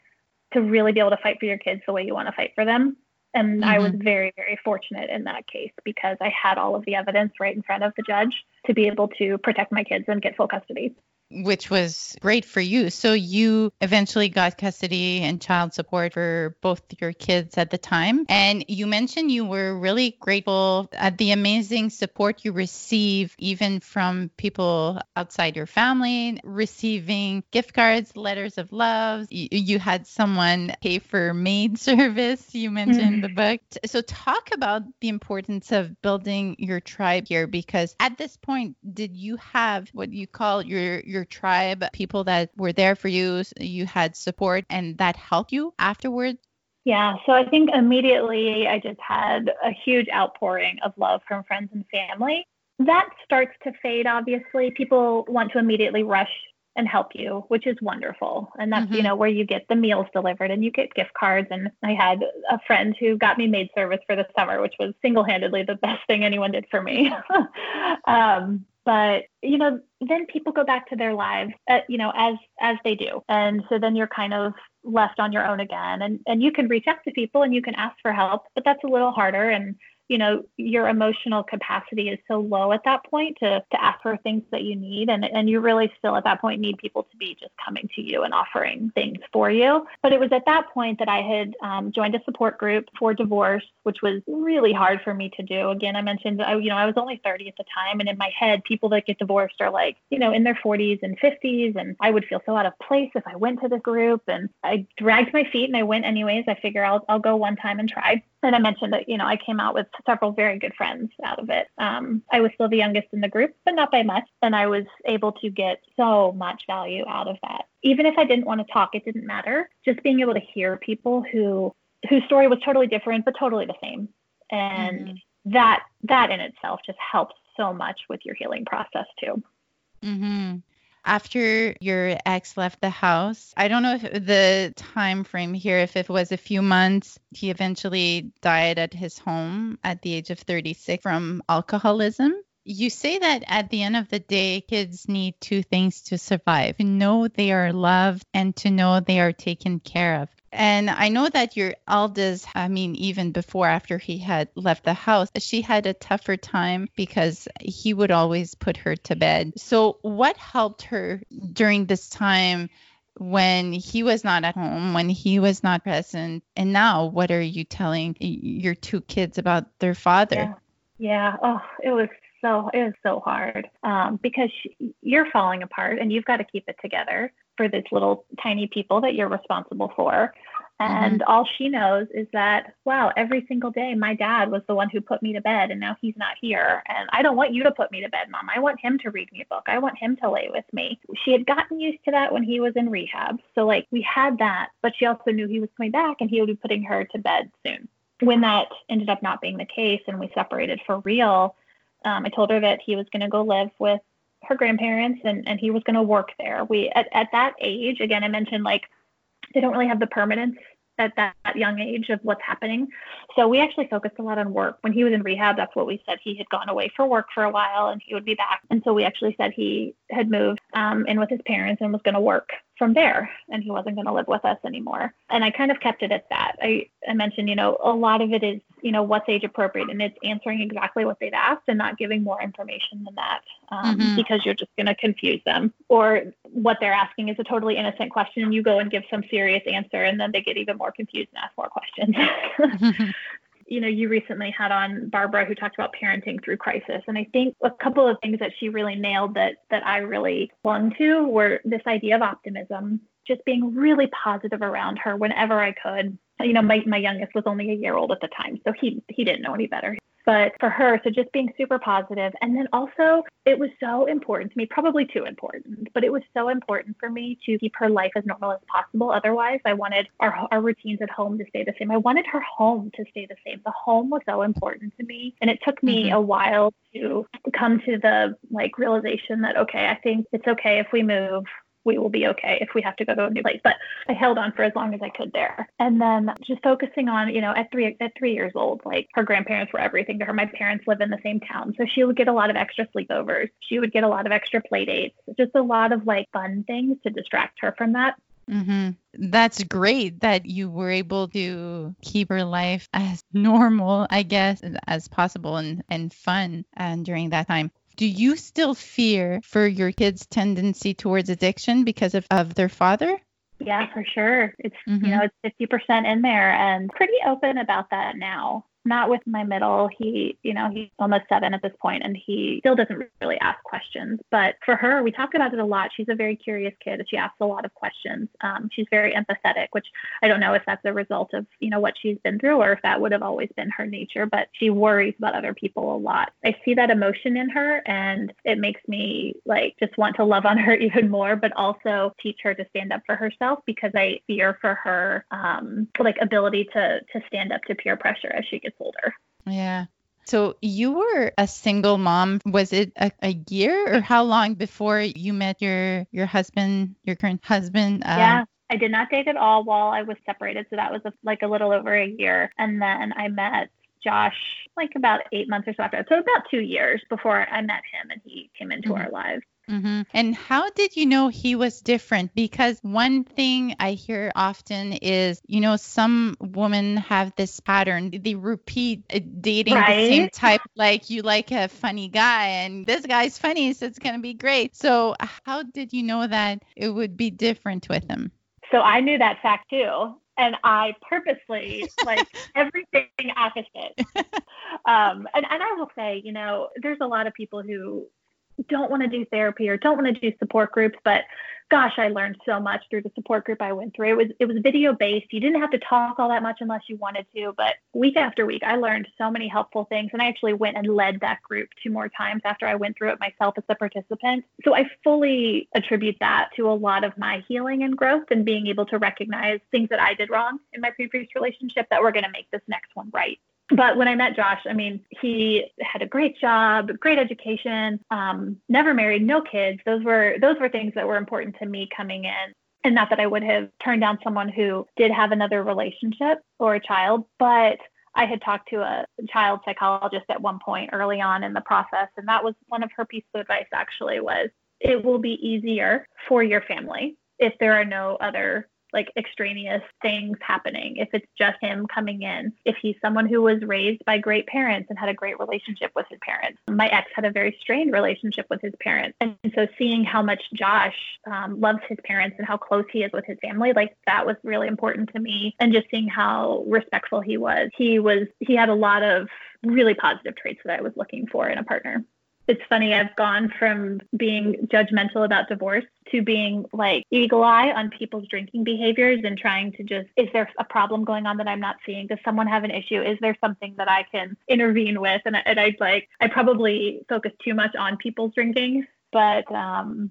to really be able to fight for your kids the way you want to fight for them. And mm-hmm. I was mm-hmm. very, very fortunate in that case because I had all of the evidence right in front of the judge to be able to protect my kids and get full custody which was great for you. So you eventually got custody and child support for both your kids at the time. And you mentioned you were really grateful at the amazing support you receive even from people outside your family, receiving gift cards, letters of love. You, had someone pay for maid (laughs) service. You mentioned the mm-hmm. book. So talk about the importance of building your tribe here because at this point did you have what you call your your your tribe, people that were there for you, you had support, and that helped you afterwards? Yeah, so I think immediately I just had a huge outpouring of love from friends and family. That starts to fade, obviously. People want to immediately rush and help you, which is wonderful. And that's, mm-hmm. you know, where you get the meals delivered and you get gift cards. And I had a friend who got me maid service for the summer, which was single handedly the best thing anyone did for me. (laughs) um, but you know then people go back to their lives uh, you know as as they do. And so then you're kind of left on your own again. And and you can reach out to people and you can ask for help but that's a little harder. And you know your emotional capacity is so low at that point to to ask for things that you need. And and you really still at that point need people to be just coming to you and offering things for you. But it was at that point that i had um, joined a support group for divorce which was really hard for me to do. Again i mentioned I, you know i was only 30 at the time. And in my head people that get divorced are like you know in their 40s and 50s and i would feel so out of place if i went to this group. And i dragged my feet and i went anyways. I figure i'll, I'll go one time and try and I mentioned that, you know, I came out with several very good friends out of it. Um, I was still the youngest in the group, but not by much. And I was able to get so much value out of that. Even if I didn't want to talk, it didn't matter. Just being able to hear people who whose story was totally different, but totally the same. And mm-hmm. that that in itself just helps so much with your healing process too. Mm-hmm after your ex left the house i don't know if the time frame here if it was a few months he eventually died at his home at the age of 36 from alcoholism you say that at the end of the day, kids need two things to survive to know they are loved and to know they are taken care of. And I know that your eldest, I mean, even before after he had left the house, she had a tougher time because he would always put her to bed. So, what helped her during this time? when he was not at home, when he was not present. And now, what are you telling your two kids about their father? Yeah. yeah. Oh, it was so it was so hard um, because you're falling apart and you've got to keep it together for this little tiny people that you're responsible for. And mm-hmm. all she knows is that, wow, every single day my dad was the one who put me to bed and now he's not here. And I don't want you to put me to bed, mom. I want him to read me a book. I want him to lay with me. She had gotten used to that when he was in rehab. So, like, we had that, but she also knew he was coming back and he would be putting her to bed soon. When that ended up not being the case and we separated for real, um, I told her that he was going to go live with her grandparents and, and he was going to work there. We at, at that age, again, I mentioned like they don't really have the permanence at that, young age of what's happening. So we actually focused a lot on work. When he was in rehab, that's what we said. He had gone away for work for a while and he would be back. And so we actually said he had moved um, in with his parents and was going to work from there and he wasn't going to live with us anymore. And i kind of kept it at that. I, I mentioned you know a lot of it is you know what's age appropriate and it's answering exactly what they've asked and not giving more information than that um, mm-hmm. because you're just going to confuse them. Or what they're asking is a totally innocent question and you go and give some serious answer and then they get even more confused and ask more questions (laughs) (laughs) you know, you recently had on Barbara who talked about parenting through crisis. And I think a couple of things that she really nailed that that I really clung to were this idea of optimism, just being really positive around her whenever I could. You know, my, my youngest was only a year old at the time, so he he didn't know any better but for her, so just being super positive. And then also, it was so important to me, probably too important, but it was so important for me to keep her life as normal as possible. Otherwise, I wanted our, our routines at home to stay the same. I wanted her home to stay the same. The home was so important to me. And it took me mm-hmm. a while to come to the like realization that, okay, I think it's okay if we move we will be okay if we have to go to a new place. But I held on for as long as I could there. And then just focusing on, you know, at three at three years old, like her grandparents were everything to her. My parents live in the same town. So she would get a lot of extra sleepovers. She would get a lot of extra play dates, just a lot of like fun things to distract her from that. Mm-hmm. That's great that you were able to keep her life as normal, I guess, as possible and, and fun and during that time do you still fear for your kids' tendency towards addiction because of, of their father? Yeah, for sure. It's mm-hmm. you know, it's fifty percent in there and pretty open about that now not with my middle. He, you know, he's almost seven at this point and he still doesn't really ask questions. But for her, we talk about it a lot. She's a very curious kid. She asks a lot of questions. Um, she's very empathetic, which I don't know if that's a result of, you know, what she's been through or if that would have always been her nature, but she worries about other people a lot. I see that emotion in her and it makes me like just want to love on her (laughs) even more, but also teach her to stand up for herself because I fear for her um, like ability to to stand up to peer pressure as she gets older. Yeah. So you were a single mom. Was it a, a, year or how long before you met your your husband, your current husband? Um, yeah. I did not date at all while I was separated, so that was a, like a little over a year. And then I met Josh like about eight months or so after, so about two years before I met him, and he came into mm-hmm. our lives. Mm-hmm. And how did you know he was different? Because one thing I hear often is, you know, some women have this pattern. They repeat uh, dating right? the same type, like you like a funny guy and this guy's funny, so it's going to be great. So, how did you know that it would be different with him? So, I knew that fact too. And I purposely like (laughs) everything opposite. (laughs) Um, and, and I will say, you know, there's a lot of people who don't want to do therapy or don't want to do support groups but gosh i learned so much through the support group i went through. It was it was video based you didn't have to talk all that much unless you wanted to but week after week i learned so many helpful things and i actually went and led that group two more times after i went through it myself as a participant. So i fully attribute that to a lot of my healing and growth and being able to recognize things that i did wrong in my previous relationship that were going to make this next one right but when I met Josh, I mean, he had a great job, great education, um, never married, no kids. Those were those were things that were important to me coming in. And not that I would have turned down someone who did have another relationship or a child, but I had talked to a child psychologist at one point early on in the process, and that was one of her pieces of advice actually was it will be easier for your family if there are no other like extraneous things happening, if it's just him coming in, if he's someone who was raised by great parents and had a great relationship with his parents. My ex had a very strained relationship with his parents. And so seeing how much Josh um, loves his parents and how close he is with his family, like that was really important to me. And just seeing how respectful he was. He was, he had a lot of really positive traits that I was looking for in a partner it's funny i've gone from being judgmental about divorce to being like eagle eye on people's drinking behaviors and trying to just is there a problem going on that i'm not seeing does someone have an issue is there something that i can intervene with and, and i like i probably focus too much on people's drinking but um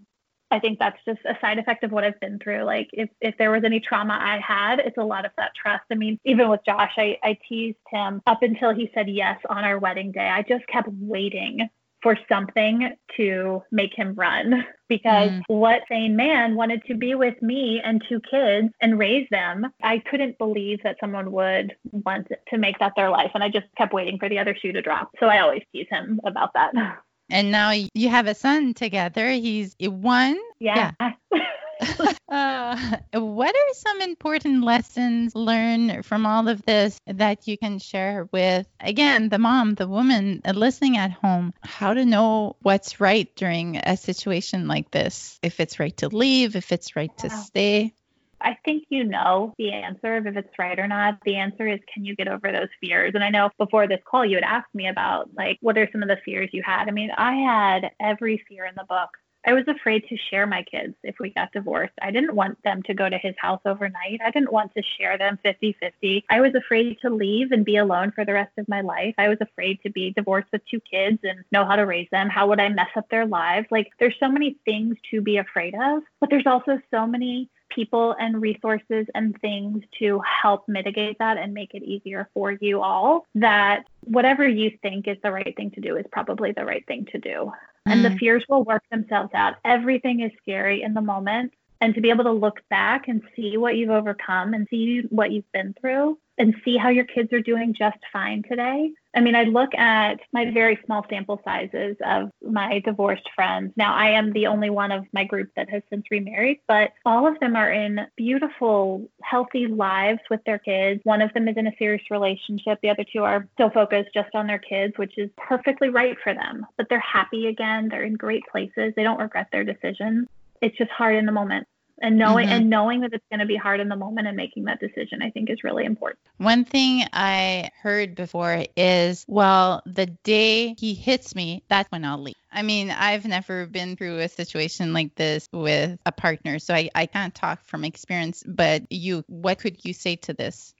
I think that's just a side effect of what I've been through. Like if, if there was any trauma I had, it's a lot of that trust. I mean, even with Josh, I, I teased him up until he said yes on our wedding day. I just kept waiting for something to make him run. (laughs) Because mm. what sane man wanted to be with me and two kids and raise them i couldn't believe that someone would want to make that their life. And i just kept waiting for the other shoe to drop. So i always tease him about that. (laughs) And now you have a son together. He's one? Yeah, yeah. (laughs) (laughs) uh, what are some important lessons learned from all of this that you can share with, again, the mom, the woman listening at home? How to know what's right during a situation like this? If it's right to leave, if it's right to stay? I think you know the answer of if it's right or not. The answer is can you get over those fears? And I know before this call you had asked me about like what are some of the fears you had? I mean, I had every fear in the book I was afraid to share my kids if we got divorced. I didn't want them to go to his house overnight. I didn't want to share them 50 50. I was afraid to leave and be alone for the rest of my life. I was afraid to be divorced with two kids and know how to raise them. How would I mess up their lives? Like, there's so many things to be afraid of, but there's also so many people and resources and things to help mitigate that and make it easier for you all that whatever you think is the right thing to do is probably the right thing to do and the mm. fears will work themselves out. Everything is scary in the moment. And to be able to look back and see what you've overcome and see what you've been through and see how your kids are doing just fine today. I mean, I look at my very small sample sizes of my divorced friends. Now, I am the only one of my group that has since remarried, but all of them are in beautiful, healthy lives with their kids. One of them is in a serious relationship. The other two are still focused just on their kids, which is perfectly right for them. But they're happy again. They're in great places. They don't regret their decisions. It's just hard in the moment and knowing mm-hmm. and knowing that it's going to be hard in the moment and making that decision i think is really important one thing i heard before is well the day he hits me that's when i'll leave i mean i've never been through a situation like this with a partner so i, I can't talk from experience but you what could you say to this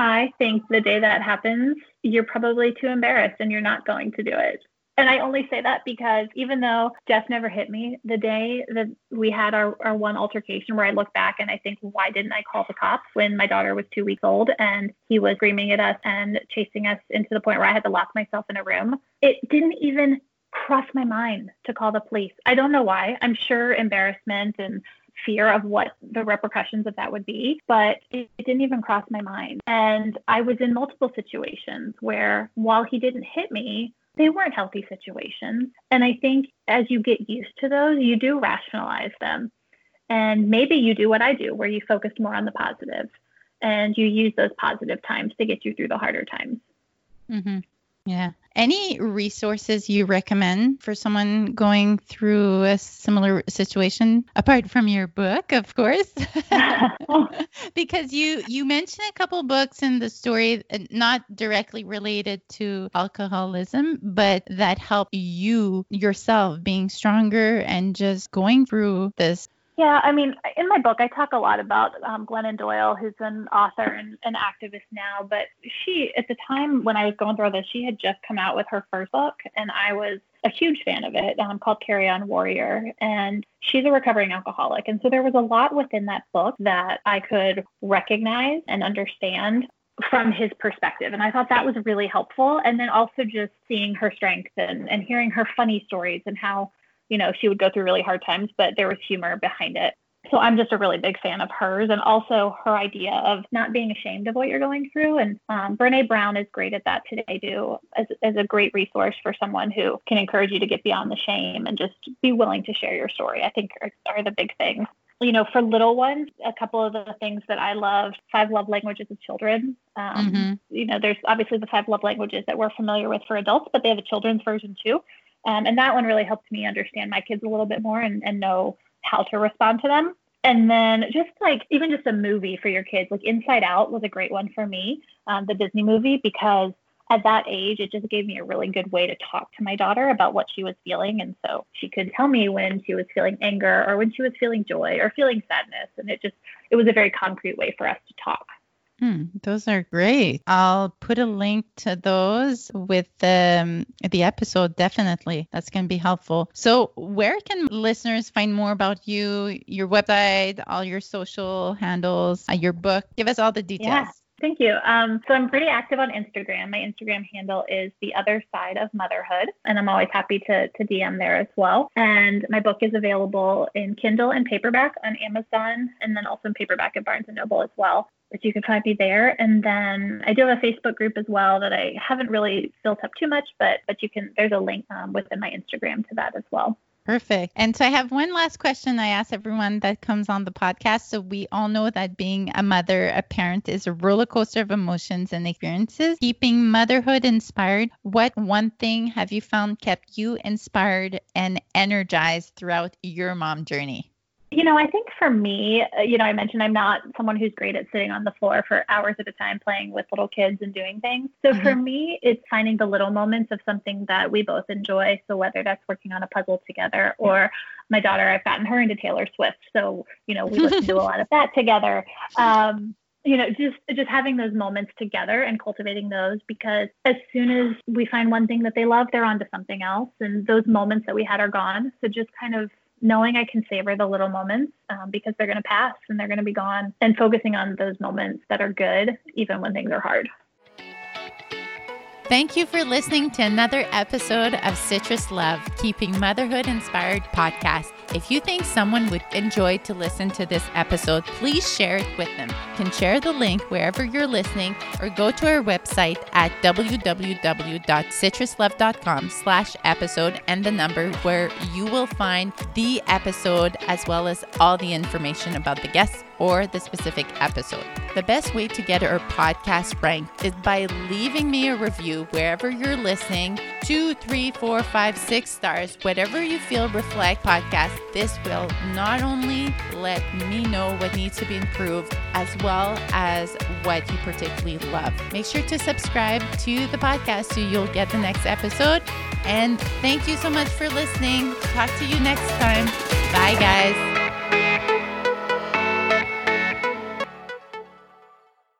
I think the day that happens, you're probably too embarrassed and you're not going to do it. And I only say that because even though Jeff never hit me, the day that we had our, our one altercation where I look back and I think, why didn't I call the cops when my daughter was two weeks old and he was screaming at us and chasing us into the point where I had to lock myself in a room? It didn't even cross my mind to call the police. I don't know why. I'm sure embarrassment and fear of what the repercussions of that would be, but it, it, didn't even cross my mind. And I was in multiple situations where while he didn't hit me, they weren't healthy situations. And I think as you get used to those, you do rationalize them. And maybe you do what I do, where you focus more on the positive and you use those positive times to get you through the harder times. Mm-hmm. Yeah. Any resources you recommend for someone going through a similar situation apart from your book, of course? (laughs) because you you mentioned a couple books in the story not directly related to alcoholism, but that help you yourself being stronger and just going through this yeah, I mean, in my book, I talk a lot about um, Glennon Doyle, who's an author and an activist now. But she, at the time when I was going through this, she had just come out with her first book, and I was a huge fan of it, um, called Carry On Warrior. And she's a recovering alcoholic. And so there was a lot within that book that I could recognize and understand from his perspective. And I thought that was really helpful. And then also just seeing her strength and, and hearing her funny stories and how you know, she would go through really hard times, but there was humor behind it. So I'm just a really big fan of hers and also her idea of not being ashamed of what you're going through. And um, Brene Brown is great at that today, too, as, as a great resource for someone who can encourage you to get beyond the shame and just be willing to share your story, I think are, are the big things you know, for little ones, a couple of the things that I loved, Five Love Languages of Children. Um, mm-hmm. You know, there's obviously the five love languages that we're familiar with for adults, but they have a children's version too. Um, and that one really helped me understand my kids a little bit more and, and know how to respond to them. And then just like even just a movie for your kids, like Inside Out was a great one for me, um, the Disney movie, because at that age, it just gave me a really good way to talk to my daughter about what she was feeling. And so she could tell me when she was feeling anger or when she was feeling joy or feeling sadness. And it just, it was a very concrete way for us to talk. Hmm, those are great. I'll put a link to those with the, um, the episode. Definitely. That's going to be helpful. So, where can listeners find more about you, your website, all your social handles, uh, your book? Give us all the details. Yeah. Thank you. Um, so I'm pretty active on Instagram. My Instagram handle is the other side of motherhood, and I'm always happy to, to DM there as well. And my book is available in Kindle and paperback on Amazon, and then also in paperback at Barnes and Noble as well. But you can find me there. And then I do have a Facebook group as well that I haven't really built up too much, but but you can. There's a link um, within my Instagram to that as well. Perfect. And so I have one last question I ask everyone that comes on the podcast. So we all know that being a mother, a parent is a roller coaster of emotions and experiences. Keeping motherhood inspired, what one thing have you found kept you inspired and energized throughout your mom journey? You know, I think for me, uh, you know, I mentioned I'm not someone who's great at sitting on the floor for hours at a time playing with little kids and doing things. So mm-hmm. for me, it's finding the little moments of something that we both enjoy. So whether that's working on a puzzle together or my daughter, I've gotten her into Taylor Swift. So, you know, we listen to a (laughs) lot of that together. Um, you know just just having those moments together and cultivating those because as soon as we find one thing that they love they're on to something else and those moments that we had are gone so just kind of knowing I can savor the little moments um, because they're going to pass and they're going to be gone, and focusing on those moments that are good, even when things are hard. Thank you for listening to another episode of Citrus Love, Keeping Motherhood Inspired podcast. If you think someone would enjoy to listen to this episode, please share it with them. You can share the link wherever you're listening or go to our website at www.citruslove.com slash episode and the number where you will find the episode as well as all the information about the guests or the specific episode. The best way to get our podcast ranked is by leaving me a review wherever you're listening two, three, four, five, six stars, whatever you feel reflect podcast. This will not only let me know what needs to be improved as well as what you particularly love. Make sure to subscribe to the podcast so you'll get the next episode. And thank you so much for listening. Talk to you next time. Bye, guys.